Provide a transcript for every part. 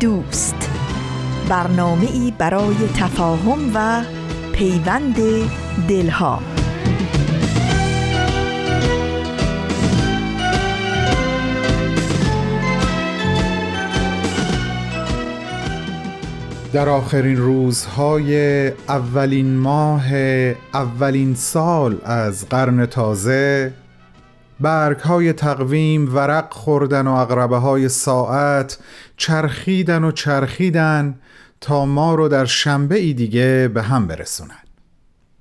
دوست. برنامه ای برای تفاهم و پیوند دلها. در آخرین روزهای اولین ماه اولین سال از قرن تازه برگ های تقویم ورق خوردن و اقربه های ساعت چرخیدن و چرخیدن تا ما رو در شنبه ای دیگه به هم برسونن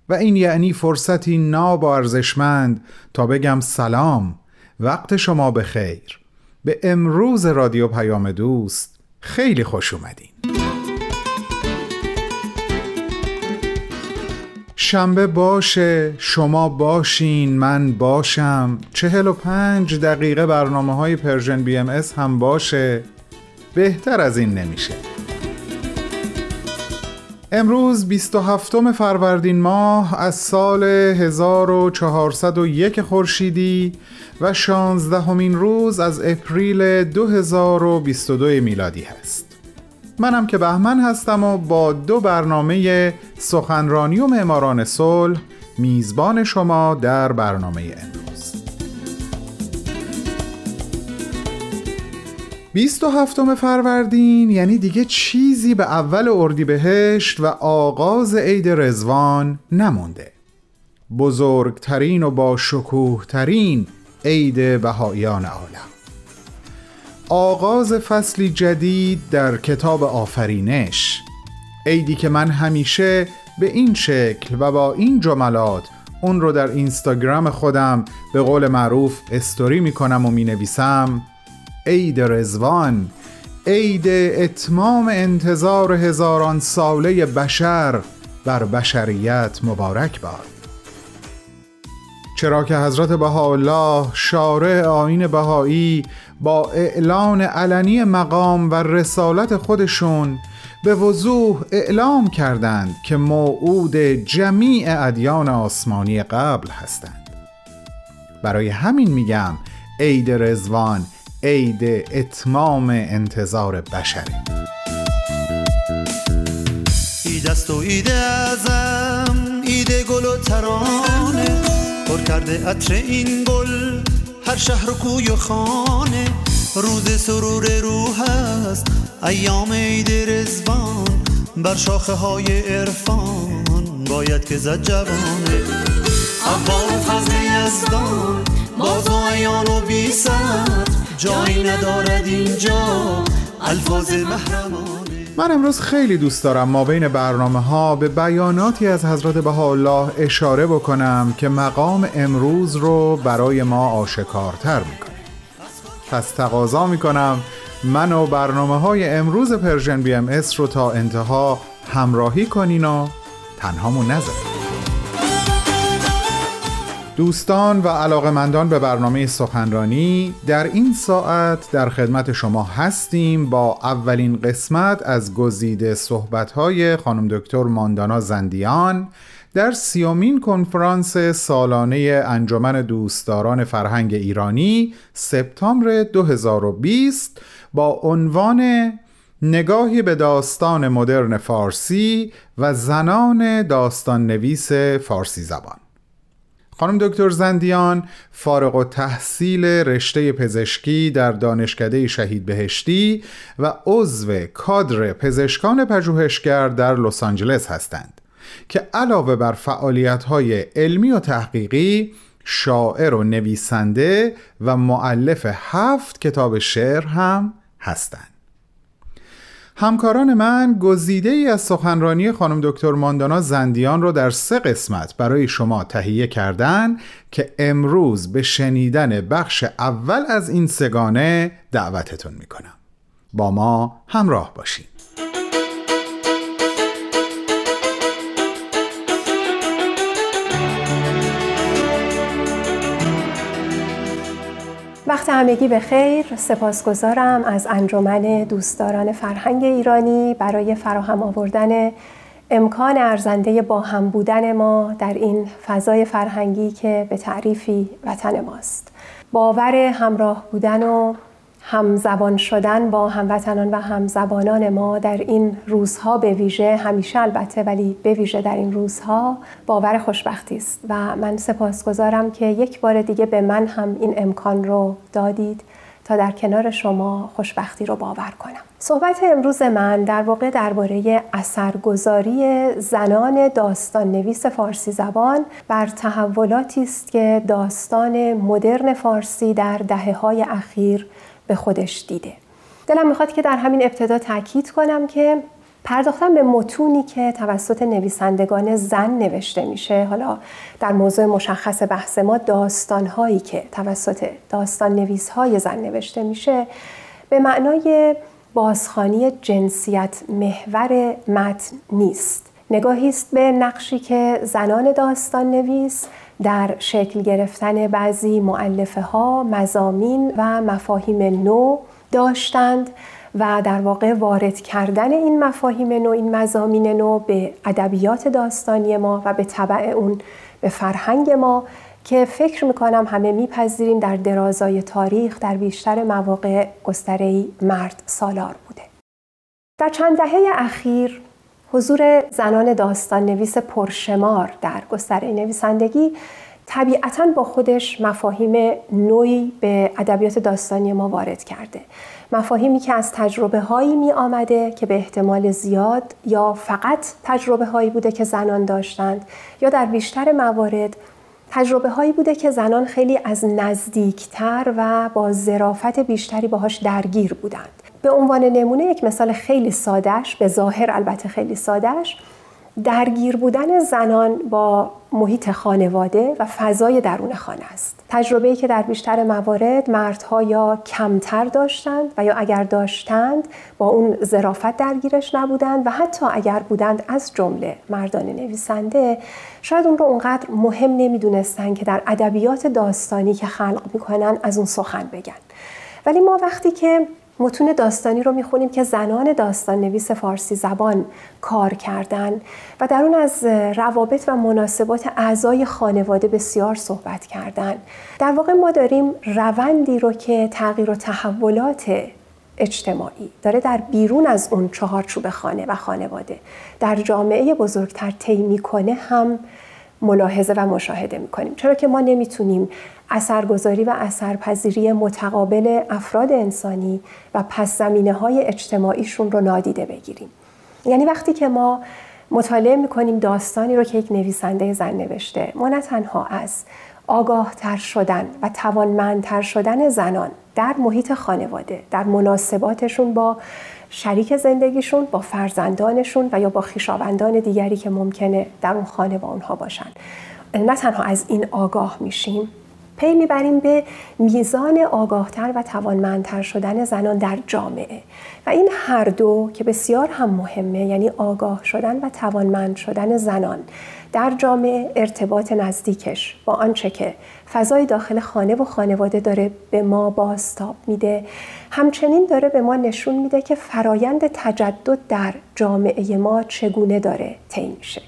و این یعنی فرصتی ناب و ارزشمند تا بگم سلام وقت شما به خیر به امروز رادیو پیام دوست خیلی خوش اومدین. شنبه باشه شما باشین من باشم. چهل و پنج دقیقه برنامه های Persian BMS هم باشه. بهتر از این نمیشه. امروز 27 فروردین ماه از سال 1401 خورشیدی و 16 همین روز از اپریل 2022 میلادی هست. منم که بهمن هستم و با دو برنامه سخنرانی و معماران صلح میزبان شما در برنامه امروز. 27 فروردین یعنی دیگه چیزی به اول اردیبهشت و آغاز عید رزوان نمونده. بزرگترین و با شکوه ترین عید بهاییان عالم. آغاز فصلی جدید در کتاب آفرینش. عیدی که من همیشه به این شکل و با این جملات اون رو در اینستاگرام خودم به قول معروف استوری می‌کنم و می نویسم عید رزوان عید اتمام انتظار هزاران ساله بشر بر بشریت مبارک باد. چرا که حضرت بهاءالله شارع آین بهایی با اعلان علنی مقام و رسالت خودشون به وضوح اعلام کردند که موعود جمیع ادیان آسمانی قبل هستند. برای همین میگم عید رزوان عید اتمام انتظار بشره. عید است و عید ازم عید گل و ترانه. پر کرده عطر این گل هر شهر و کوی و خانه روز سرور روح است ایام عید رزوان بر شاخه های عرفان باید که زد جوانه اول فضل یزدان باز و ایان و بی جایی ندارد اینجا الفاظ محرمان من امروز خیلی دوست دارم ما بین برنامه ها به بیاناتی از حضرت بهاءالله اشاره بکنم که مقام امروز رو برای ما آشکارتر می‌کنه. پس تقاضا می‌کنم من و برنامه های امروز Persian BMS رو تا انتها همراهی کنین و تنهامون نذارین. دوستان و علاقمندان به برنامه سخنرانی در این ساعت در خدمت شما هستیم با اولین قسمت از گزیده صحبت‌های خانم دکتر ماندانا زندیان در سیومین کنفرانس سالانه انجمن دوستداران فرهنگ ایرانی سپتامبر 2020 با عنوان نگاهی به داستان مدرن فارسی و زنان داستان نویس فارسی زبان. خانم دکتر زندیان فارغ و تحصیل رشته پزشکی در دانشکده شهید بهشتی و عضو کادر پزشکان پژوهشگر در لس آنجلس هستند که علاوه بر فعالیت‌های علمی و تحقیقی شاعر و نویسنده و معلف هفت کتاب شعر هم هستند. همکاران من گزیده ای از سخنرانی خانم دکتر ماندانا زندیان رو در سه قسمت برای شما تهیه کردن که امروز به شنیدن بخش اول از این سگانه دعوتتون می‌کنم. با ما همراه باشید همگی به خیر. سپاسگزارم از انجمن دوستداران فرهنگ ایرانی برای فراهم آوردن امکان ارزنده با هم بودن ما در این فضای فرهنگی که به تعریفی وطن ماست. باور همراه بودن و همزبان شدن با هموطنان و همزبانان ما در این روزها به ویژه همیشه البته ولی به ویژه در این روزها باور خوشبختی است. و من سپاسگزارم که یک بار دیگه به من هم این امکان رو دادید تا در کنار شما خوشبختی رو باور کنم. صحبت امروز من در واقع درباره اثرگذاری زنان داستان نویس فارسی زبان بر تحولاتی است که داستان مدرن فارسی در دهه های اخیر به خودش دیده. دلم می‌خواد که در همین ابتدا تاکید کنم که پرداختن به متونی که توسط نویسندگان زن نوشته میشه حالا در موضوع مشخص بحث ما داستانهایی که توسط داستان نویس های زن نوشته میشه به معنای بازخانی جنسیت محور متن نیست. نگاهی است به نقشی که زنان داستان نویس در شکل گرفتن بعضی معلفه ها، مزامین و مفاهیم نو داشتند و در واقع وارد کردن این مفاهیم نو این مزامین نو به ادبیات داستانی ما و به طبع اون به فرهنگ ما که فکر می‌کنم همه میپذیریم در درازای تاریخ در بیشتر مواقع گستره مرد سالار بوده. در چند دهه اخیر حضور زنان داستان نویس پرشمار در گستره نویسندگی طبیعتا با خودش مفاهیم نوعی به ادبیات داستانی ما وارد کرده. مفاهیمی که از تجربه هایی می آمده که به احتمال زیاد یا فقط تجربه هایی بوده که زنان داشتند یا در بیشتر موارد تجربه هایی بوده که زنان خیلی از نزدیکتر و با ظرافت بیشتری باهاش درگیر بودند. به عنوان نمونه یک مثال خیلی سادهش به ظاهر البته خیلی سادهش درگیر بودن زنان با محیط خانواده و فضای درون خانه است. تجربه که در بیشتر موارد مردها یا کمتر داشتند و یا اگر داشتند با اون ظرافت درگیرش نبودند و حتی اگر بودند از جمله مردان نویسنده شاید اون رو اونقدر مهم نمی‌دونستند که در ادبیات داستانی که خلق می‌کنن از اون سخن بگن. ولی ما وقتی که متون داستانی رو می‌خونیم که زنان داستان نویس فارسی زبان کار کردن و در اون از روابط و مناسبات اعضای خانواده بسیار صحبت کردن. در واقع ما داریم روندی رو که تغییر و تحولات اجتماعی داره در بیرون از اون چهارچوب خانه و خانواده در جامعه بزرگتر طی می‌کنه هم ملاحظه و مشاهده می‌کنیم. چرا که ما نمی‌تونیم اثرگذاری و اثرپذیری متقابل افراد انسانی و پس زمینه های اجتماعیشون رو نادیده بگیریم. یعنی وقتی که ما مطالعه می‌کنیم داستانی رو که یک نویسنده زن نوشته ما نه تنها از آگاه تر شدن و توانمندتر شدن زنان در محیط خانواده در مناسباتشون با شریک زندگیشون با فرزندانشون و یا با خیشاوندان دیگری که ممکنه در اون خانه با اونها باشن. نه تنها از این آگاه میشیم پی می‌بریم به میزان آگاهتر و توانمندتر شدن زنان در جامعه. و این هر دو که بسیار هم مهمه یعنی آگاه شدن و توانمند شدن زنان در جامعه ارتباط نزدیکش با آنچه که فضای داخل خانه و خانواده داره به ما بازتاب میده همچنین داره به ما نشون میده که فرایند تجدد در جامعه ما چگونه داره طی میشه.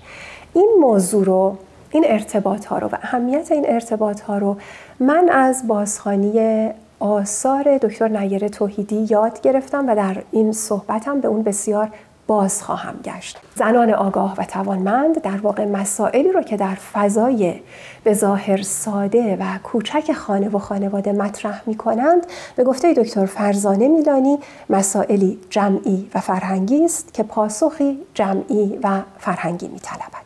این موضوع رو این ارتباط ها رو و اهمیت این ارتباط ها رو من از بازخانی آثار دکتر نیر توحیدی یاد گرفتم و در این صحبتم به اون بسیار باز خواهم گشت زنان آگاه و توانمند در واقع مسائلی رو که در فضای به ظاهر ساده و کوچک خانه و خانواده مطرح می کنند به گفته دکتر فرزانه میلانی مسائلی جمعی و فرهنگی است که پاسخی جمعی و فرهنگی می طلبد.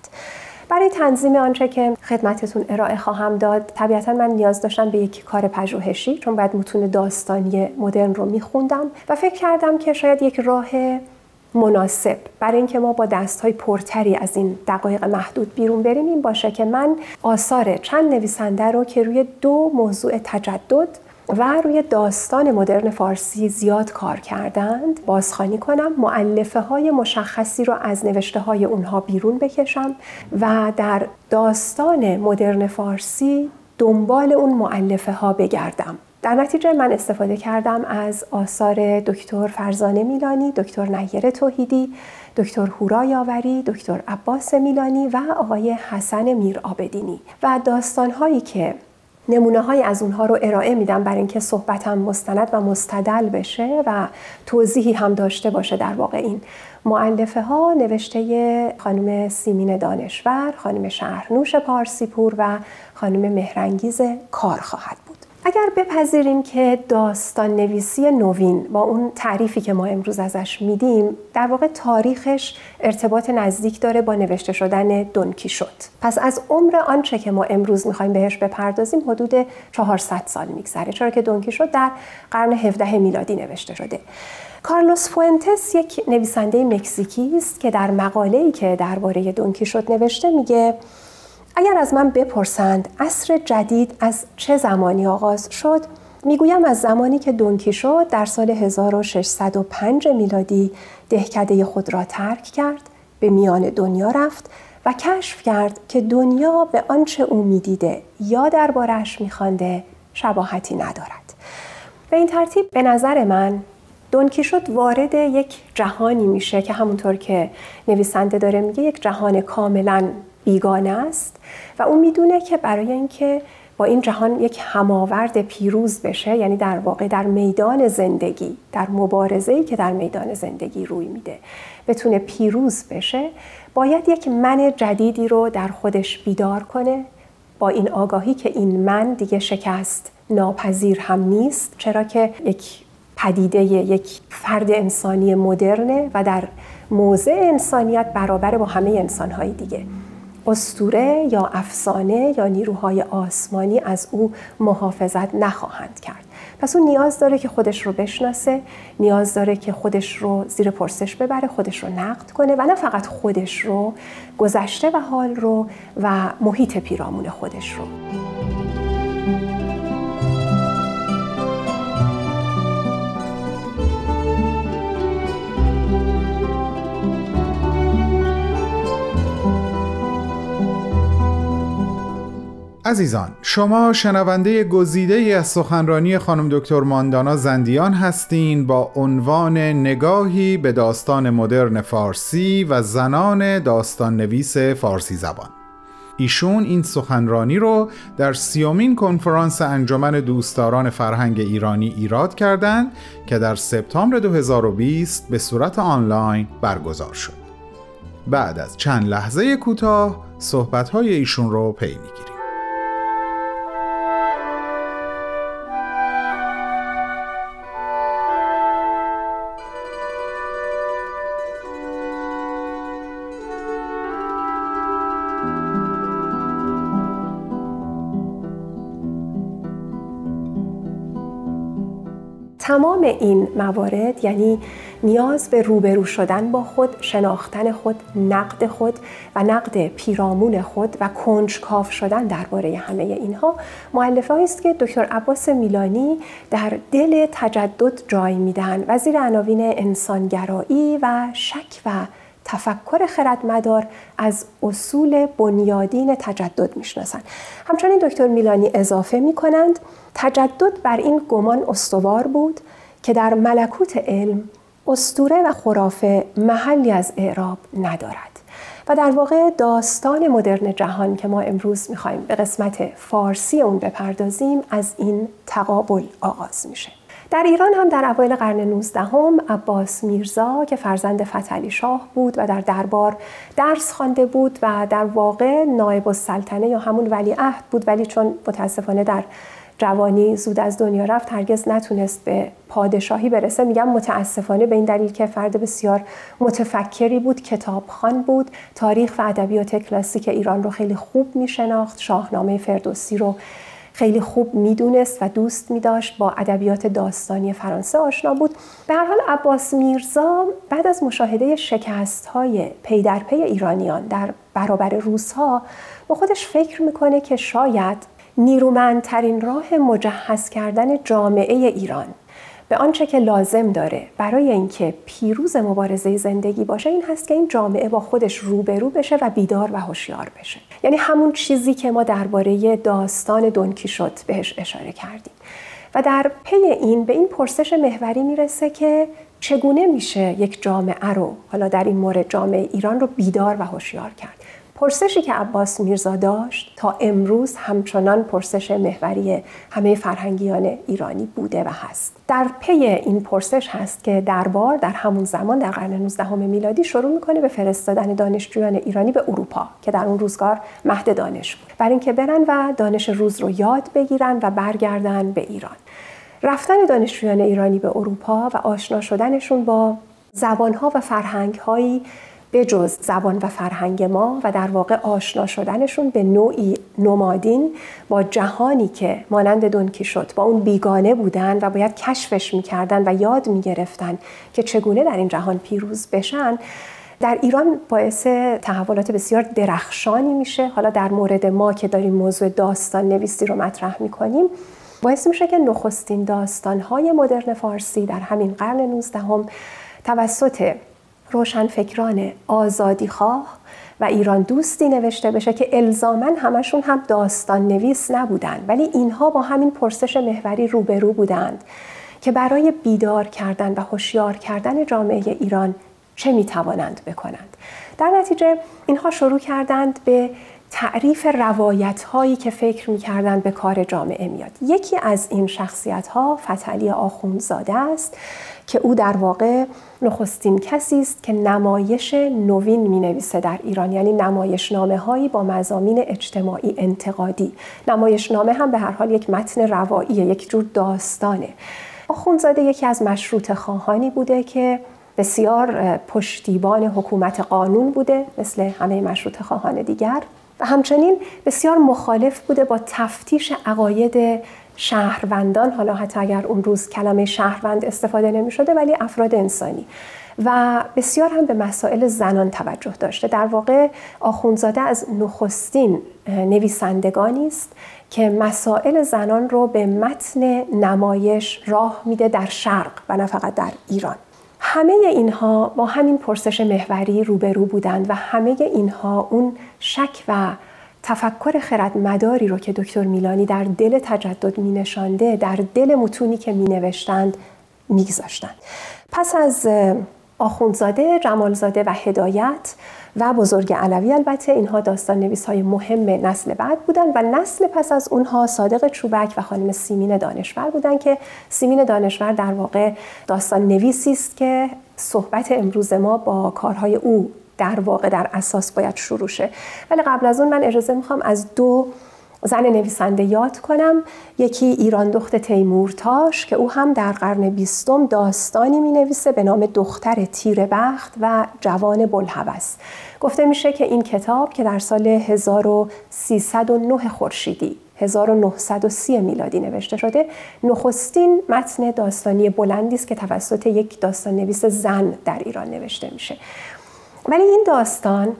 برای تنظیم آنچه که خدمتتون ارائه خواهم داد طبیعتا من نیاز داشتم به یک کار پژوهشی چون باید متون داستانی مدرن رو میخوندم و فکر کردم که شاید یک راه مناسب برای اینکه ما با دست های پرتری از این دقایق محدود بیرون بریم این باشه که من آثار چند نویسنده رو که روی دو موضوع تجدد و روی داستان مدرن فارسی زیاد کار کردند. بازخوانی کنم معلفه های مشخصی رو از نوشته های اونها بیرون بکشم و در داستان مدرن فارسی دنبال اون معلفه ها بگردم. در نتیجه من استفاده کردم از آثار دکتر فرزانه میلانی، دکتر نیر توحیدی، دکتر هورا یاوری، دکتر عباس میلانی و آقای حسن میر آبدینی و داستانهایی که نمونه های از اونها رو ارائه میدم برای اینکه صحبتم مستند و مستدل بشه و توضیحی هم داشته باشه در واقع این معلفه ها نوشته خانم سیمین دانشور، خانم شهرنوش پارسیپور و خانم مهرنگیز کار خواهد بود. اگر بپذیریم که داستان نویسی نوین با اون تعریفی که ما امروز ازش میدیم در واقع تاریخش ارتباط نزدیک داره با نوشته شدن دونکی شد پس از عمر آنچه که ما امروز می‌خوایم بهش بپردازیم حدود 400 سال میگذره. چرا که دونکی شد در قرن 17 میلادی نوشته شده. کارلوس فوئنتس یک نویسنده مکزیکی است که در مقاله‌ای که درباره دونکی شد نوشته میگه اگر از من بپرسند عصر جدید از چه زمانی آغاز شد؟ می‌گویم از زمانی که دونکی شد در سال 1605 میلادی دهکده خود را ترک کرد به میان دنیا رفت و کشف کرد که دنیا به آنچه او می‌دیده یا دربارش میخوانده شباهتی ندارد. به این ترتیب به نظر من شد وارد یک جهانی میشه که همونطور که نویسنده داره میگه یک جهان کاملا بیگانه است و اون می‌دونه که برای اینکه با این جهان یک هماورد پیروز بشه یعنی در واقع در میدان زندگی در مبارزه‌ای که در میدان زندگی روی میده بتونه پیروز بشه باید یک من جدیدی رو در خودش بیدار کنه با این آگاهی که این من دیگه شکست ناپذیر هم نیست چرا که یک پدیده یک فرد انسانی مدرنه و در موضع انسانیت برابر با همه انسانهای دیگه. استوره یا افسانه یا نیروهای آسمانی از او محافظت نخواهند کرد. پس اون نیاز داره که خودش رو بشناسه نیاز داره که خودش رو زیر پرسش ببره خودش رو نقد کنه و نه فقط خودش رو گذشته و حال رو و محیط پیرامون خودش رو. عزیزان شما شنونده گزیده ای از سخنرانی خانم دکتر ماندانا زندیان هستین با عنوان نگاهی به داستان مدرن فارسی و زنان داستان نویس فارسی زبان. ایشون این سخنرانی رو در سیومین کنفرانس انجمن دوستداران فرهنگ ایرانی ایراد کردند که در سپتامبر 2020 به صورت آنلاین برگزار شد. بعد از چند لحظه کوتاه صحبت‌های ایشون رو پی می‌گیریم. تمام این موارد یعنی نیاز به روبرو شدن با خود، شناختن خود، نقد خود و نقد پیرامون خود و کنجکاو شدن درباره همه اینها معلفه است که دکتر عباس میلانی در دل تجدد جای میدن و زیر عناوین انسانگرایی و شک و تفکر خردمدار از اصول بنیادین تجدد می‌شناسند. همچنین دکتر میلانی اضافه می کنند تجدد بر این گمان استوار بود که در ملکوت علم استوره و خرافه محلی از اعراب ندارد. و در واقع داستان مدرن جهان که ما امروز می‌خوایم به قسمت فارسی اون بپردازیم از این تقابل آغاز میشه. در ایران هم در اوایل قرن 19 هم عباس میرزا که فرزند فتلی شاه بود و در دربار درس خوانده بود و در واقع نایب السلطنه یا همون ولی عهد بود ولی چون متاسفانه در جوانی زود از دنیا رفت هرگز نتونست به پادشاهی برسه. میگم متاسفانه به این دلیل که فرد بسیار متفکری بود کتابخان بود. تاریخ و ادبیات کلاسیک ایران رو خیلی خوب میشناخت. شاهنامه فردوسی رو خیلی خوب می‌دونست و دوست میداشت. با ادبیات داستانی فرانسه آشنا بود. به هر حال عباس میرزا بعد از مشاهده شکست های پی در پی ایرانیان در برابر روزها با خودش فکر می‌کنه که شاید نیرومندترین راه مجهز کردن جامعه ایران. به آنچه که لازم داره برای اینکه پیروز مبارزه زندگی باشه این هست که این جامعه با خودش روبرو بشه و بیدار و هوشیار بشه. یعنی همون چیزی که ما درباره داستان دونکی شد بهش اشاره کردیم. و در پی این به این پرسش محوری می‌رسه که چگونه میشه یک جامعه رو حالا در این مورد جامعه ایران رو بیدار و هوشیار کرد. پرسشی که عباس میرزا داشت تا امروز همچنان پرسش محوری همه فرهنگیان ایرانی بوده و هست. در پی این پرسش هست که دربار در همون زمان در قرن 19 میلادی شروع می‌کنه به فرستادن دانشجویان ایرانی به اروپا که در اون روزگار مهد دانش بود. برای اینکه برن و دانش روز رو یاد بگیرن و برگردن به ایران. رفتن دانشجویان ایرانی به اروپا و آشنا شدنشون با زبانها و فرهنگهایی به جز زبان و فرهنگ ما و در واقع آشنا شدنشون به نوعی نمادین با جهانی که مانند دونکی شد با اون بیگانه بودن و باید کشفش می‌کردن و یاد می‌گرفتن که چگونه در این جهان پیروز بشن در ایران باعث تحولات بسیار درخشانی میشه. حالا در مورد ما که داریم موضوع داستان نویسی رو مطرح می‌کنیم باعث میشه که نخستین داستانهای مدرن فارسی در همین قرن 19 هم توسط روشنفکران آزادیخواه و ایران دوستی نوشته بشه که الزامن همشون هم داستان نویس نبودن. ولی اینها با همین پرسش محوری روبرو بودند که برای بیدار کردن و هوشیار کردن جامعه ایران چه می توانند بکنند. در نتیجه اینها شروع کردند به تعریف روایت هایی که فکر می کردند به کار جامعه میاد. یکی از این شخصیت ها فتلی آخونزاده است که او در واقع نخستین کسی است که نمایش نوین می نویسه در ایران یعنی نمایش نامه هایی با مزامین اجتماعی انتقادی. نمایش نامه هم به هر حال یک متن رواییه یک جور داستانه. آخونزاده یکی از مشروط خواهانی بوده که بسیار پشتیبان حکومت قانون بوده مثل همه مشروط خواهان دیگر. و همچنین بسیار مخالف بوده با تفتیش عقاید شهروندان حالا حتی اگر اون روز کلمه شهروند استفاده نمی شده ولی افراد انسانی. و بسیار هم به مسائل زنان توجه داشته. در واقع آخونزاده از نخستین نویسندگانی است که مسائل زنان رو به متن نمایش راه میده در شرق و نه فقط در ایران. همه اینها با همین پرسش محوری روبرو بودند و همه اینها اون شک و تفکر خردمداری رو که دکتر میلانی در دل تجدد می نشانده در دل متونی که می نوشتند می پس از آخوندزاده، جمالزاده و هدایت و بزرگ علوی البته اینها داستان نویس های مهم نسل بعد بودن و نسل پس از اونها صادق چوبک و خانم سیمین دانشور بودن که سیمین دانشور در واقع داستان نویسی است که صحبت امروز ما با کارهای او در واقع در اساس باید شروع شه. ولی قبل از اون من اجازه می‌خوام از دو زن نویسنده یاد کنم. یکی ایران دخت تیمورتاش که او هم در قرن بیستم داستانی می نویسه به نام دختر تیر بخت و جوان بلحوث گفته میشه که این کتاب که در سال 1309 خورشیدی 1930 میلادی نوشته شده نخستین متن داستانی بلندی است که توسط یک داستان نویس زن در ایران نوشته میشه. ولی این داستان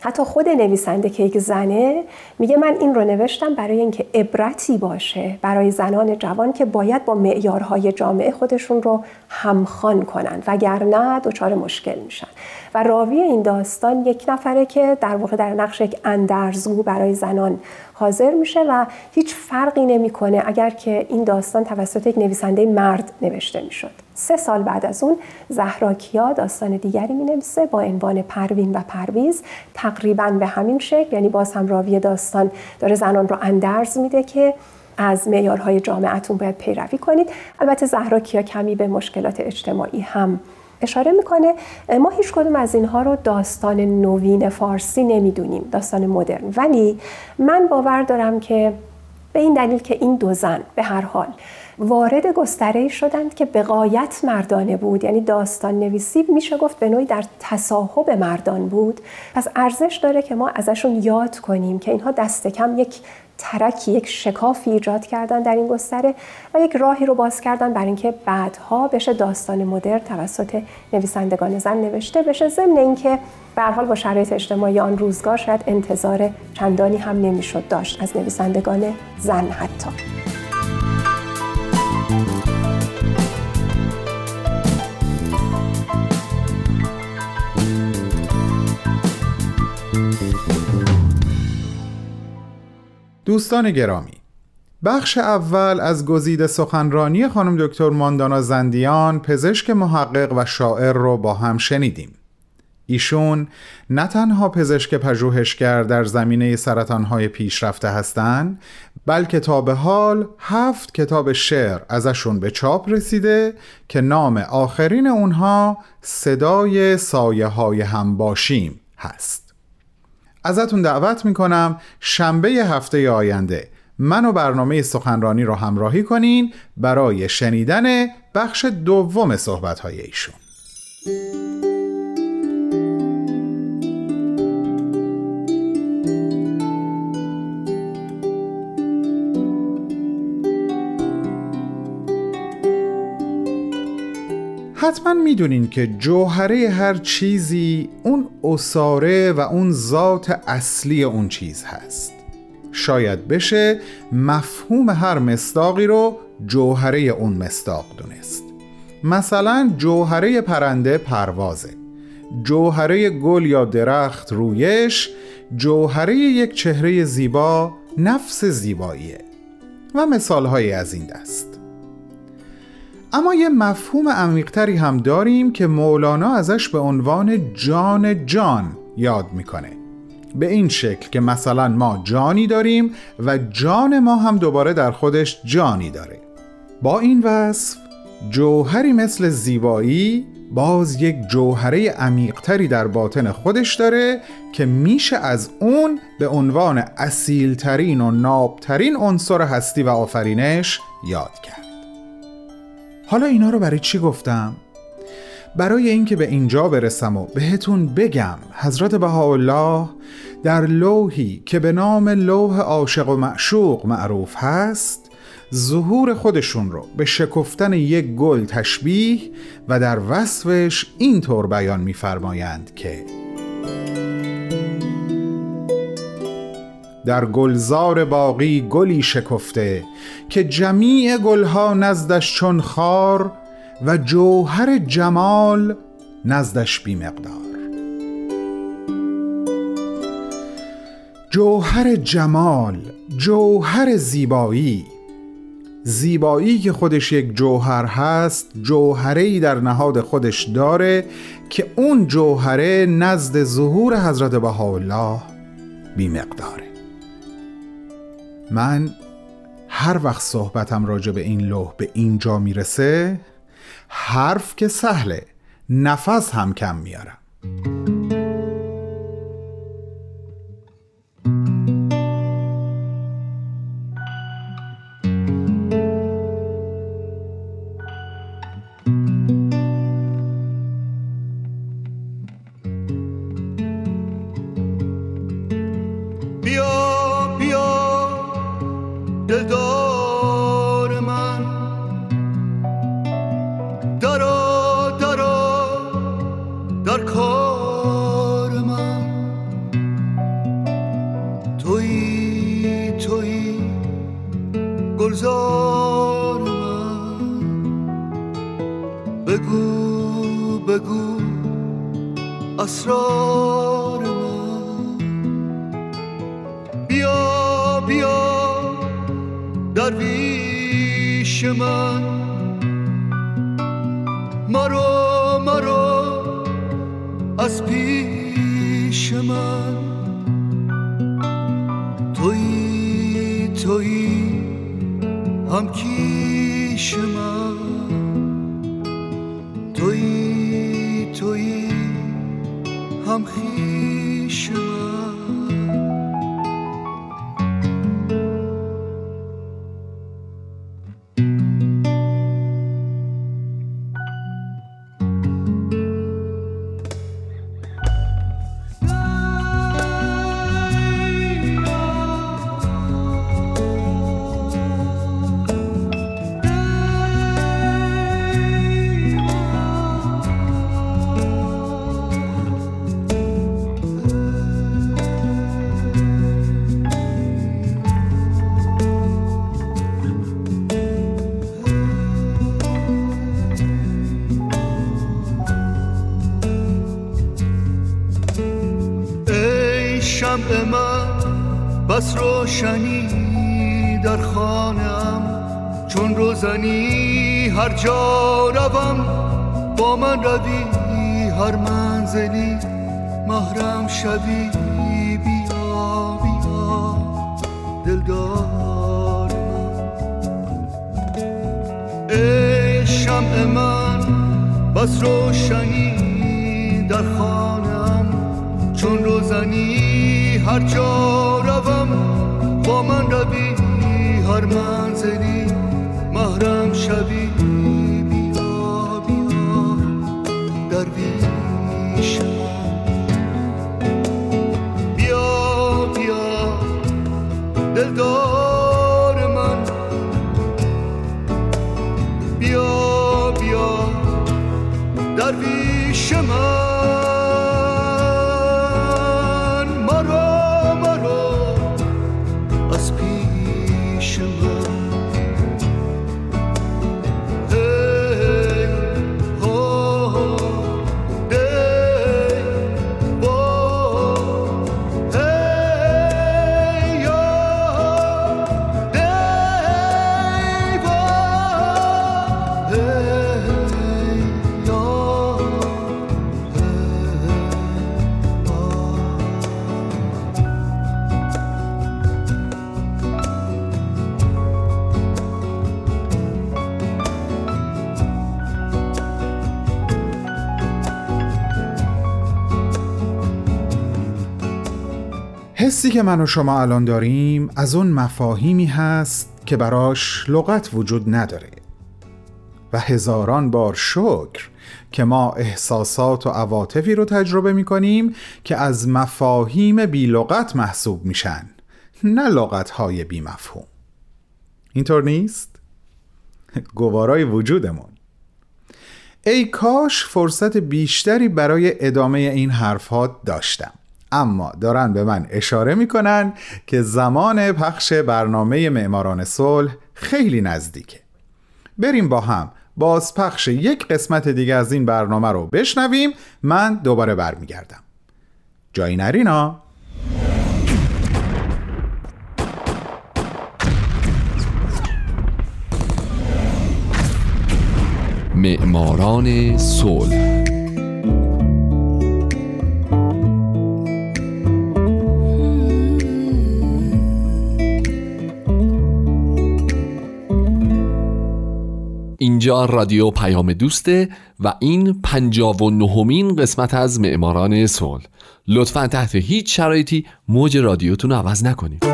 حتی خود نویسنده که یک زنه میگه من این رو نوشتم برای اینکه عبرتی باشه برای زنان جوان که باید با معیارهای جامعه خودشون رو همخوان کنن وگرنه دچار مشکل میشن. و راوی این داستان یک نفره که در واقع در نقش یک اندرزگو برای زنان حاضر میشه و هیچ فرقی نمی‌کنه اگر که این داستان توسط یک نویسنده مرد نوشته می‌شد. سه سال بعد از اون زهراکیا داستان دیگری می نویسه با عنوان پروین و پرویز. تقریبا به همین شکل یعنی باز هم راوی داستان داره زنان رو اندرز میده که از معیارهای جامعتون باید پیروی کنید. البته زهراکیا کمی به مشکلات اجتماعی هم اشاره می‌کنه. ما هیچ کدوم از اینها رو داستان نوین فارسی نمی‌دونیم داستان مدرن. ولی من باور دارم که به این دلیل که این دو زن به هر حال وارد گستره شدند که بقایت مردانه بود. یعنی داستان نویسی میشه گفت به نوعی در تصاحب مردان بود. پس ارزش داره که ما ازشون یاد کنیم که اینها دست کم یک ترکی یک شکافی ایجاد کردن در این گستره و یک راهی رو باز کردن برای اینکه بعدها بشه داستان مدرن توسط نویسندگان زن نوشته بشه. ضمن اینکه به حال با شرایط اجتماعی آن روزگار شاید انتظار چندانی هم نمی‌شد داشت از نویسندگان زن حتی. دوستان گرامی بخش اول از گزیده سخنرانی خانم دکتر ماندانا زندیان پزشک محقق و شاعر رو با هم شنیدیم. ایشون نه تنها پزشک پژوهشگر در زمینه سرطانهای پیشرفته هستند بلکه تا به حال هفت کتاب شعر ازشون به چاپ رسیده که نام آخرین اونها صدای سایه های هم باشیم هست. ازتون دعوت می‌کنم شنبه هفته آینده من و برنامه سخنرانی رو همراهی کنین برای شنیدن بخش دوم صحبت ایشون. حتما می‌دونین که جوهره هر چیزی اون اصاره و اون ذات اصلی اون چیز هست. شاید بشه مفهوم هر مصداقی رو جوهره اون مصداق دونست. مثلا جوهره پرنده پروازه. جوهره گل یا درخت رویش جوهره یک چهره زیبا نفس زیباییه. و مثالهایی از این دست. اما یه مفهوم عمیقتری هم داریم که مولانا ازش به عنوان جان جان یاد می‌کنه. به این شکل که مثلا ما جانی داریم و جان ما هم دوباره در خودش جانی داره. با این وصف جوهری مثل زیبایی باز یک جوهره عمیقتری در باطن خودش داره که میشه از اون به عنوان اصیلترین و نابترین عنصر هستی و آفرینش یاد کرد. حالا اینا رو برای چی گفتم؟ برای اینکه به اینجا برسم و بهتون بگم حضرت بهاءالله در لوحی که به نام لوح عاشق و معشوق معروف هست ظهور خودشون رو به شکفتن یک گل تشبیه و در وصفش اینطور بیان می‌فرمایند که در گلزار باقی گلی شکفته که جمیع گلها نزدش چون خار و جوهر جمال نزدش بی مقدار. جوهر جمال جوهر زیبایی. زیبایی که خودش یک جوهر هست جوهره در نهاد خودش داره که اون جوهره نزد ظهور حضرت بهاءالله بی مقداره. من هر وقت صحبتم راجع به این لوح به اینجا می‌رسه حرف که سهله نفس هم کم میارم. بیا درویش من. مرا مرا از پیش من. توی توی هم کیش من. توی توی هم خیش من. منزلی محرم شوی بیا بیا. دلدار من. ای شمع من بس روشنی در خانم. چون روزنی هر جا روم با من روی هر منزلی. محرم شوی حسی که من و شما الان داریم از اون مفاهیمی هست که براش لغت وجود نداره. و هزاران بار شکر که ما احساسات و عواطفی رو تجربه می کنیم که از مفاهیم بی لغت محسوب میشن نه لغت های بی مفهوم. اینطور نیست؟ گوارای وجودمون. ای کاش فرصت بیشتری برای ادامه این حرفات داشتم. اما دارن به من اشاره می‌کنن که زمان پخش برنامه معماران صلح خیلی نزدیکه. بریم با هم باز پخش یک قسمت دیگه از این برنامه رو بشنویم. من دوباره برمیگردم. جایی نرینا معماران صلح اینجا رادیو پیام دوسته و این پنجاب و نهمین قسمت از معماران صلح. لطفا تحت هیچ شرایطی موج رادیوتون رو عوض نکنید.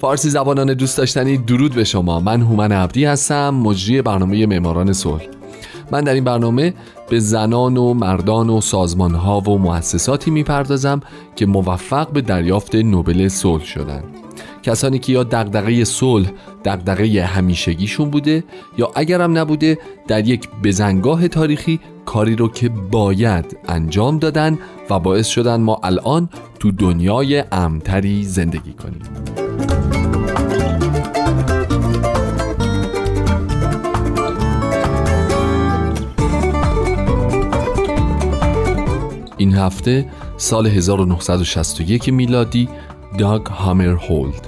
فارسی زبانان دوست داشتنی درود به شما. من هومن عبدی هستم مجری برنامه معماران صلح. من در این برنامه به زنان و مردان و سازمانها و مؤسساتی می‌پردازم که موفق به دریافت نوبل صلح شدند کسانی که یا دغدغه صلح دغدغه همیشگیشون بوده یا اگرم نبوده در یک بزنگاه تاریخی کاری رو که باید انجام دادن و باعث شدن ما الان تو دنیای امتری زندگی کنیم. این هفته سال 1961 میلادی داگ هامر هولد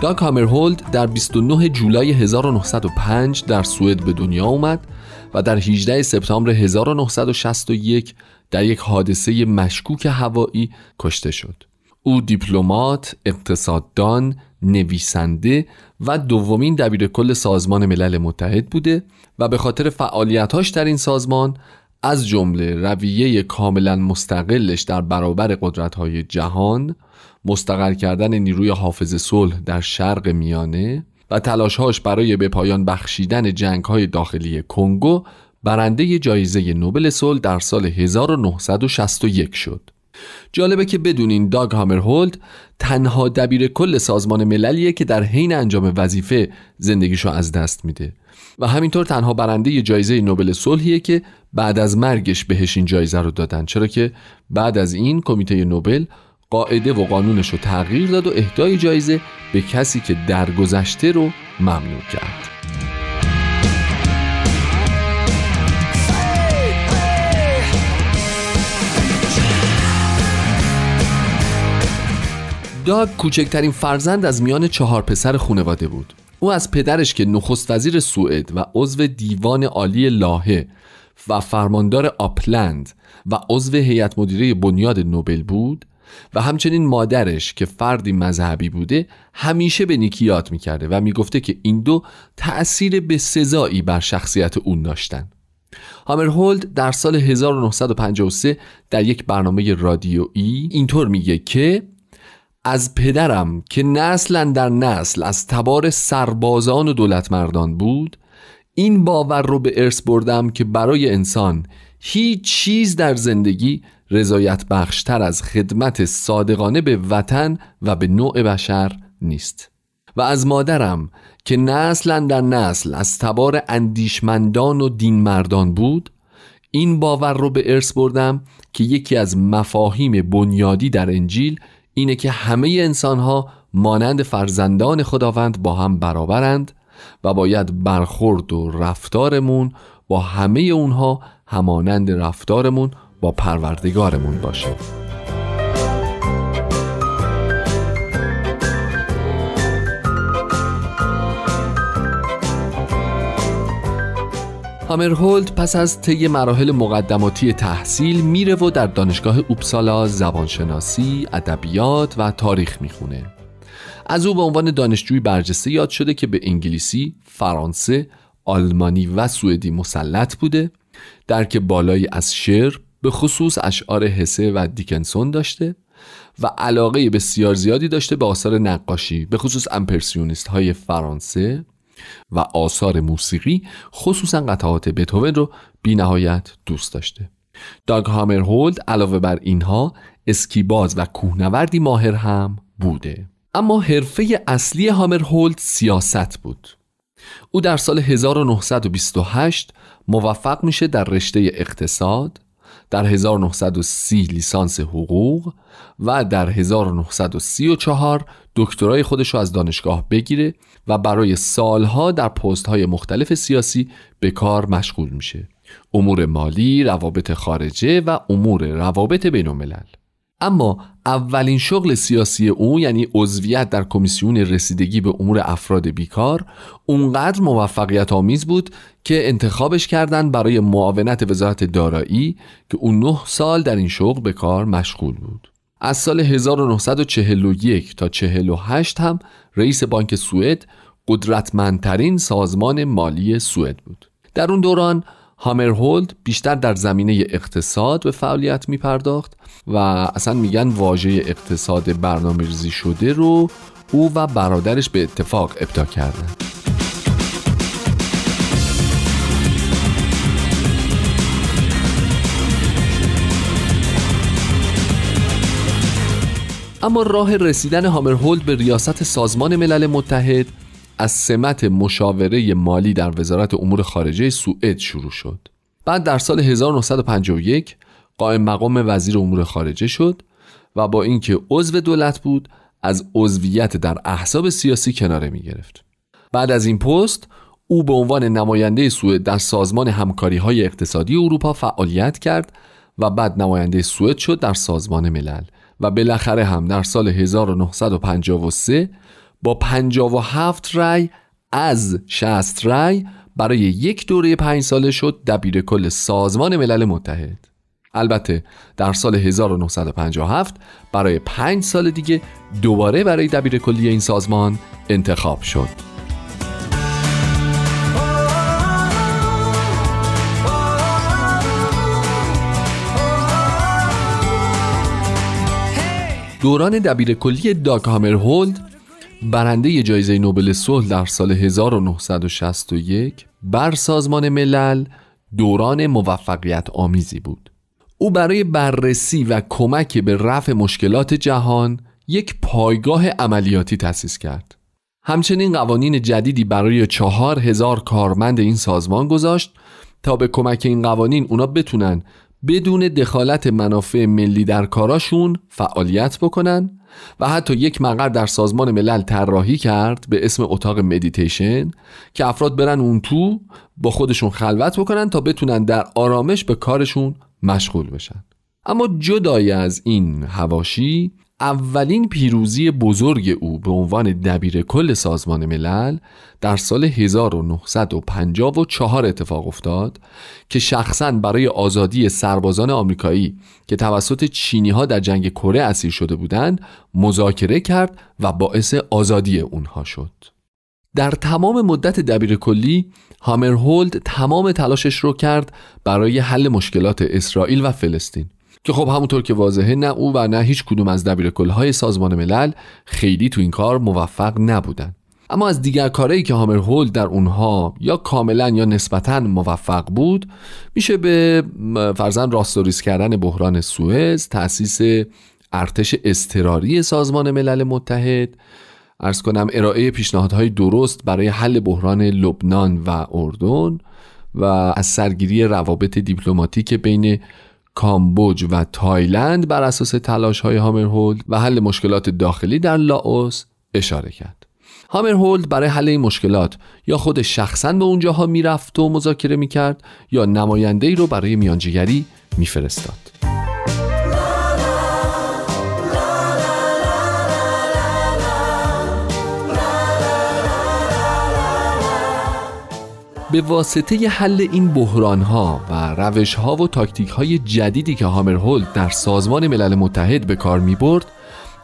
داگ هامرهولد در 29 جولای 1905 در سوئد به دنیا اومد و در 18 سپتامبر 1961 در یک حادثه مشکوک هوایی کشته شد. او دیپلمات، اقتصاددان، نویسنده و دومین دبیر کل سازمان ملل متحد بوده و به خاطر فعالیتاش در این سازمان از جمله رویه کاملا مستقلش در برابر قدرت‌های جهان مستقر کردن نیروی حافظ صلح در شرق میانه و تلاشهاش برای به پایان بخشیدن جنگ‌های داخلی کنگو برنده جایزه نوبل صلح در سال 1961 شد. جالبه که بدونین داگ هامرهولد تنها دبیر کل سازمان مللیه که در حین انجام وظیفه زندگیشو از دست میده. و همینطور تنها برنده جایزه نوبل صلحیه که بعد از مرگش بهش این جایزه رو دادن. چرا که بعد از این کمیته نوبل قاعده و قانونش رو تغییر داد و اهدای جایزه به کسی که درگذشته رو ممنوع کرد. داگ کوچکترین فرزند از میان چهار پسر خانواده بود. او از پدرش که نخست وزیر سوئد و عضو دیوان عالی لاهه و فرماندار آپلند و عضو هیئت مدیره بنیاد نوبل بود و همچنین مادرش که فردی مذهبی بوده همیشه به نیکی یاد می‌کرده و می‌گفته که این دو تأثیر به سزایی بر شخصیت اون داشتن. هامرهولد در سال 1953 در یک برنامه رادیویی اینطور میگه که از پدرم که نسلا در نسل از تبار سربازان و دولتمردان بود این باور رو به ارث بردم که برای انسان هیچ چیز در زندگی رضایت بخشتر از خدمت صادقانه به وطن و به نوع بشر نیست. و از مادرم که نسلا در نسل از تبار اندیشمندان و دینمردان بود این باور رو به ارث بردم که یکی از مفاهیم بنیادی در انجیل اینه که همه انسان ها مانند فرزندان خداوند با هم برابرند و باید برخورد و رفتارمون با همه اونها همانند رفتارمون با پروردگارمون باشه. هامرهولد پس از طی مراحل مقدماتی تحصیل میره و در دانشگاه اوپسالا زبانشناسی، ادبیات و تاریخ می‌خونه. از او به عنوان دانشجوی برجسته یاد شده که به انگلیسی، فرانسه، آلمانی و سوئدی مسلط بوده، درک بالایی از شعر به خصوص اشعار حسه و دیکنسون داشته و علاقه بسیار زیادی داشته به آثار نقاشی به خصوص امپرسیونیست های فرانسه و آثار موسیقی خصوصا قطعات بتوون رو بی نهایت دوست داشته. داگ هامرهولد علاوه بر اینها اسکیباز و کوهنوردی ماهر هم بوده. اما حرفه اصلی هامرهولد سیاست بود. او در سال 1928 موفق میشه در رشته اقتصاد در 1930 لیسانس حقوق و در 1934 دکترای خودش رو از دانشگاه بگیره و برای سالها در پست های مختلف سیاسی به کار مشغول میشه. امور مالی، روابط خارجه و امور روابط بین الملل اما اولین شغل سیاسی او یعنی عضویت در کمیسیون رسیدگی به امور افراد بیکار اونقدر موفقیت آمیز بود که انتخابش کردن برای معاونت وزارت دارایی که اون نه سال در این شغل به کار مشغول بود. از سال 1941 تا 48 هم رئیس بانک سوئد قدرتمندترین سازمان مالی سوئد بود. در اون دوران هامرهولد بیشتر در زمینه اقتصاد به فعالیت می پرداخت و اصلا میگن واژه اقتصاد برنامه ریزی شده رو او و برادرش به اتفاق ابدا کردن. اما راه رسیدن هامرهولد به ریاست سازمان ملل متحد از سمت مشاوره مالی در وزارت امور خارجه سوئد شروع شد. بعد در سال 1951 قائم مقام وزیر امور خارجه شد و با اینکه عضو دولت بود از عضویت در احزاب سیاسی کناره می گرفت بعد از این پست او به عنوان نماینده سوئد در سازمان همکاری های اقتصادی اروپا فعالیت کرد و بعد نماینده سوئد شد در سازمان ملل و بالاخره هم در سال 1953 با 57 رأی از 60 رأی برای یک دوره پنج ساله شد دبیر کل سازمان ملل متحد. البته در سال 1957 برای پنج سال دیگه دوباره برای دبیر کلی این سازمان انتخاب شد. دوران دبیر کلی داگ هامرهولد برنده جایزه نوبل صلح در سال 1961 بر سازمان ملل دوران موفقیت آمیزی بود. او برای بررسی و کمک به رفع مشکلات جهان یک پایگاه عملیاتی تأسیس کرد. همچنین قوانین جدیدی برای چهار هزار کارمند این سازمان گذاشت تا به کمک این قوانین اونا بتونن بدون دخالت منافع ملی در کاراشون فعالیت بکنن و حتی یک مقر در سازمان ملل طراحی کرد به اسم اتاق مدیتیشن که افراد برن اون تو با خودشون خلوت بکنن تا بتونن در آرامش به کارشون مشغول بشن. اما جدای از این هواشی اولین پیروزی بزرگ او به عنوان دبیر کل سازمان ملل در سال 1954 اتفاق افتاد که شخصا برای آزادی سربازان آمریکایی که توسط چینی ها در جنگ کره اسیر شده بودند مذاکره کرد و باعث آزادی اونها شد. در تمام مدت دبیر کلی هامرهولد تمام تلاشش رو کرد برای حل مشکلات اسرائیل و فلسطین. که خب همونطور که واضحه نه او و نه هیچ کدوم از دبیرکلهای سازمان ملل خیلی تو این کار موفق نبودن. اما از دیگر کارهایی که هامر هولد در اونها یا کاملا یا نسبتا موفق بود میشه به فرضا راست و ریس کردن بحران سوئز تأسیس ارتش اضطراری سازمان ملل متحد عرض کنم ارائه پیشنهادهای درست برای حل بحران لبنان و اردن و از سرگیری روابط دیپلماتیک بین کامبوج و تایلند بر اساس تلاش های هامرشولد و حل مشکلات داخلی در لاوس اشاره کرد. هامرشولد برای حل این مشکلات یا خود شخصا به اونجاها می‌رفت و مذاکره می‌کرد یا نماینده ای رو برای میانجیگری میفرستاد. به واسطه حل این بحران ها و روش ها و تاکتیک های جدیدی که هامرهولد در سازمان ملل متحد به کار می برد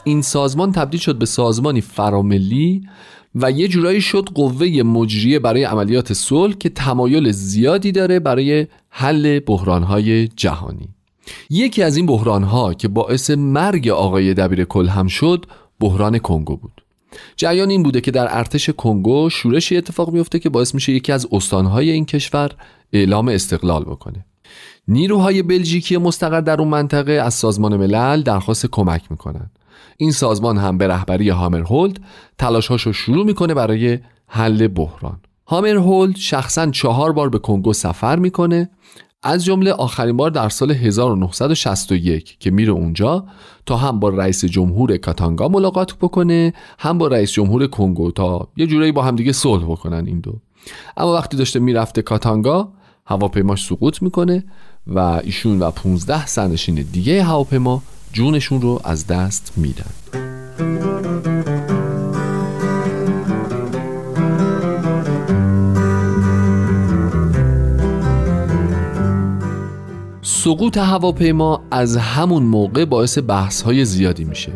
این سازمان تبدیل شد به سازمانی فراملی و یه جورایی شد قوه مجریه برای عملیات صلح که تمایل زیادی داره برای حل های جهانی. یکی از این ها که باعث مرگ آقای دبیر کل هم شد بحران کنگو بود. جریان این بوده که در ارتش کنگو شورشی اتفاق میفته که باعث میشه یکی از استانهای این کشور اعلام استقلال بکنه. نیروهای بلژیکی مستقر در اون منطقه از سازمان ملل درخواست کمک می‌کنن. این سازمان هم به رهبری هامرهولد تلاشهاشو شروع می‌کنه برای حل بحران. هامرهولد شخصا چهار بار به کنگو سفر می‌کنه از جمله آخرین بار در سال 1961 که میره اونجا تا هم با رئیس جمهور کاتانگا ملاقات بکنه هم با رئیس جمهور کنگو تا یه جورایی با همدیگه صلح بکنن این دو. اما وقتی داشته می‌رفته کاتانگا هواپیماش سقوط می‌کنه و ایشون و 15 سرنشین دیگه هواپیما جونشون رو از دست میدن. سقوط هواپیما از همون موقع باعث بحث های زیادی میشه.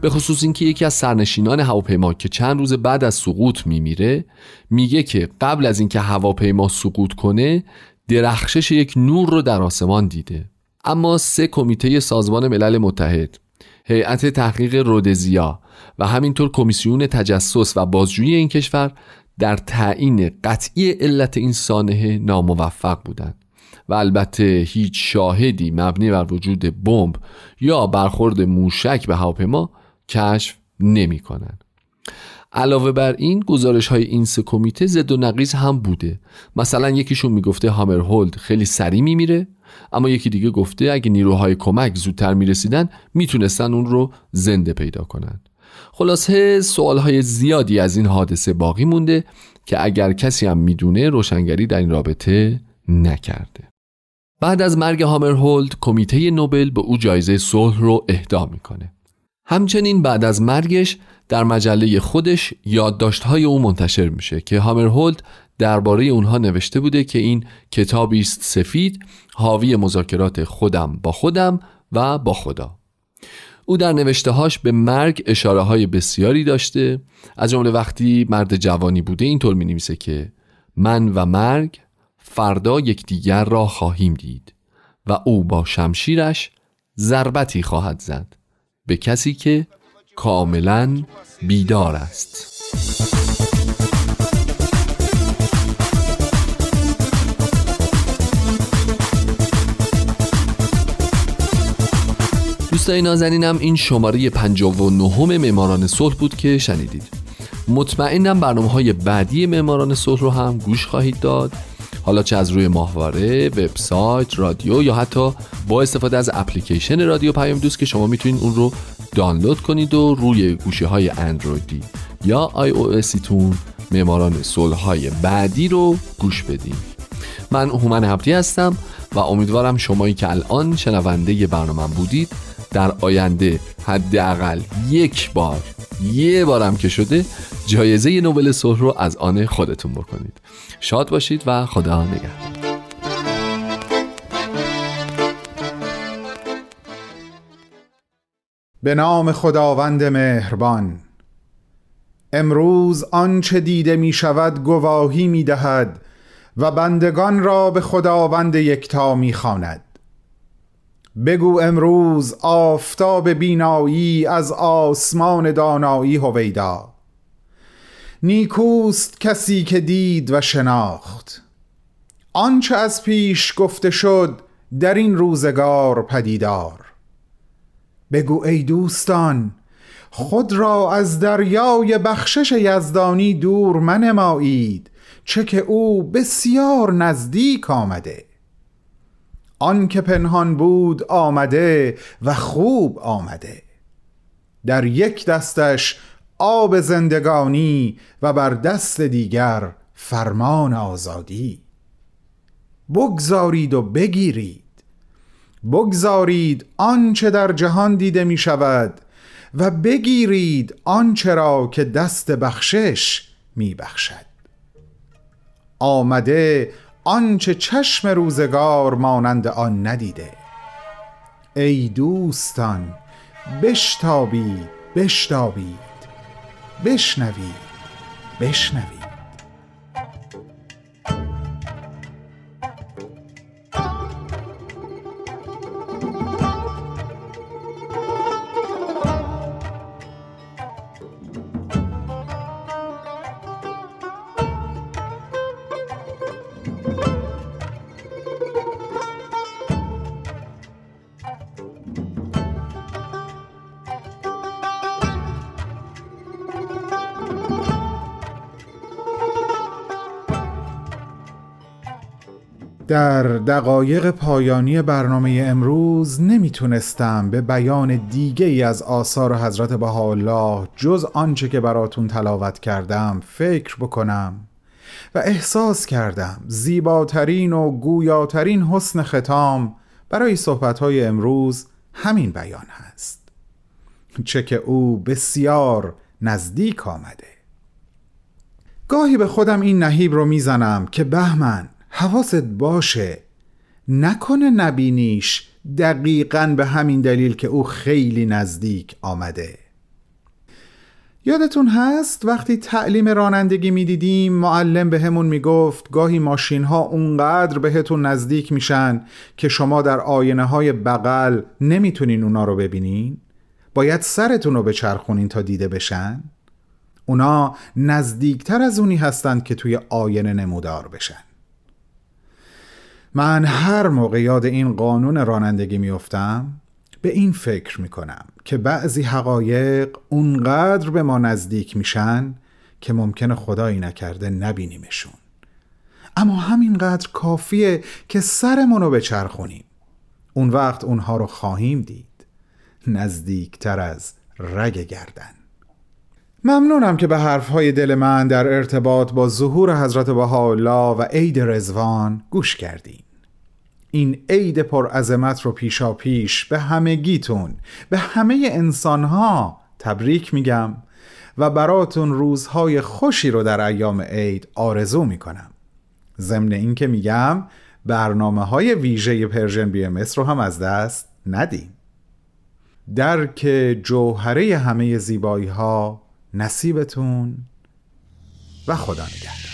به خصوص اینکه یکی از سرنشینان هواپیما که چند روز بعد از سقوط میمیره میگه که قبل از اینکه هواپیما سقوط کنه درخشش یک نور رو در آسمان دیده. اما سه کمیته سازمان ملل متحد هیئت تحقیق رودزیا و همینطور کمیسیون تجسس و بازجویی این کشور در تعیین قطعی علت این سانحه ناموفق بودند. و البته هیچ شاهدی مبنی بر وجود بمب یا برخورد موشک به هواپیما کشف نمی کنن. علاوه بر این گزارش های این سه کمیته زد و نقیز هم بوده. مثلا یکیشون می‌گفته هولد خیلی سریع میمیره اما یکی دیگه گفته اگه نیروهای کمک زودتر می‌رسیدن می‌تونستن اون رو زنده پیدا کنن خلاصه سوال های زیادی از این حادثه باقی مونده که اگر کسی هم می‌دونه روشنگری در این رابطه نکرده. بعد از مرگ هامرهولد کمیته نوبل به او جایزه صلح رو اهدا می‌کنه. همچنین بعد از مرگش در مجله خودش یادداشت‌های او منتشر میشه که هامرهولد درباره اونها نوشته بوده که این کتابی است سفید حاوی مذاکرات خودم با خودم و با خدا. او در نوشتههاش به مرگ اشاره های بسیاری داشته. از جمله وقتی مرد جوانی بوده اینطور می نویسه که من و مرگ فردا یکدیگر را خواهیم دید و او با شمشیرش ضربتی خواهد زد به کسی که کاملا بیدار است. دوستای نازنینم این شماره 59 معماران صلح بود که شنیدید. مطمئنم برنامه های بعدی معماران صلح رو هم گوش خواهید داد. حالا چه از روی ماهواره، وبسایت، رادیو یا حتی با استفاده از اپلیکیشن رادیو پیام دوست که شما می‌تونید اون رو دانلود کنید و روی گوشه های اندرویدی یا آی او تون معماران صلح های بعدی رو گوش بدین. من هومن هبتی هستم و امیدوارم شمایی که الان شنونده برنامه بودید در آینده حداقل یک بار یه بارم که شده جایزه نوبل صلح رو از آن خودتون بکنید. شاد باشید و خدا نگهدار. به نام خداوند مهربان. امروز آنچه دیده می شود گواهی می دهد و بندگان را به خداوند یکتا می خاند. بگو امروز آفتاب بینایی از آسمان دانایی هویدا. نیکوست کسی که دید و شناخت. آنچه از پیش گفته شد در این روزگار پدیدار. بگو ای دوستان خود را از دریای بخشش یزدانی دور منمایید چه که او بسیار نزدیک آمده. آن که پنهان بود آمده و خوب آمده. در یک دستش آب زندگانی و بر دست دیگر فرمان آزادی. بگذارید و بگیرید. بگذارید آنچه در جهان دیده می شود و بگیرید آنچه را که دست بخشش می بخشد. آمده آنچه چشم روزگار مانند آن ندیده. ای دوستان بشتابید بشتابید. بشنوید بشنوید. در دقایق پایانی برنامه امروز نمی‌تونستم به بیان دیگه ای از آثار حضرت بهاءالله جز آنچه که براتون تلاوت کردم فکر بکنم و احساس کردم زیباترین و گویاترین حسن ختام برای صحبتهای امروز همین بیان هست. چه که او بسیار نزدیک آمده. گاهی به خودم این نهیب رو می‌زنم که بهمن حواست باشه. نکنه نبینیش دقیقا به همین دلیل که او خیلی نزدیک آمده. یادتون هست وقتی تعلیم رانندگی می‌دیدیم معلم به همون می‌گفت گاهی ماشین ها اونقدر بهتون نزدیک میشن که شما در آینه های بغل نمی‌تونین اونا رو ببینین؟ باید سرتون رو بچرخونین تا دیده بشن؟ اونا نزدیکتر از اونی هستند که توی آینه نمودار بشن. من هر موقع یاد این قانون رانندگی میافتم به این فکر می‌کنم که بعضی حقایق اونقدر به ما نزدیک میشن که ممکنه خدایی نکرده نبینیمشون. اما همینقدر کافیه که سرمون رو بچرخونیم. اون وقت اونها رو خواهیم دید. نزدیکتر از رگ گردن. ممنونم که به حرفهای دل من در ارتباط با ظهور حضرت بهاءالله و عید رضوان گوش کردین این عید پرعظمت رو پیشا پیش به همگیتون به همه انسانها تبریک میگم و براتون روزهای خوشی رو در ایام عید آرزو می‌کنم. ضمن اینکه میگم برنامه های ویژه Persian BM رو هم از دست ندین درک جوهره همه زیبایی ها نصیبتون و خدا نگهدار.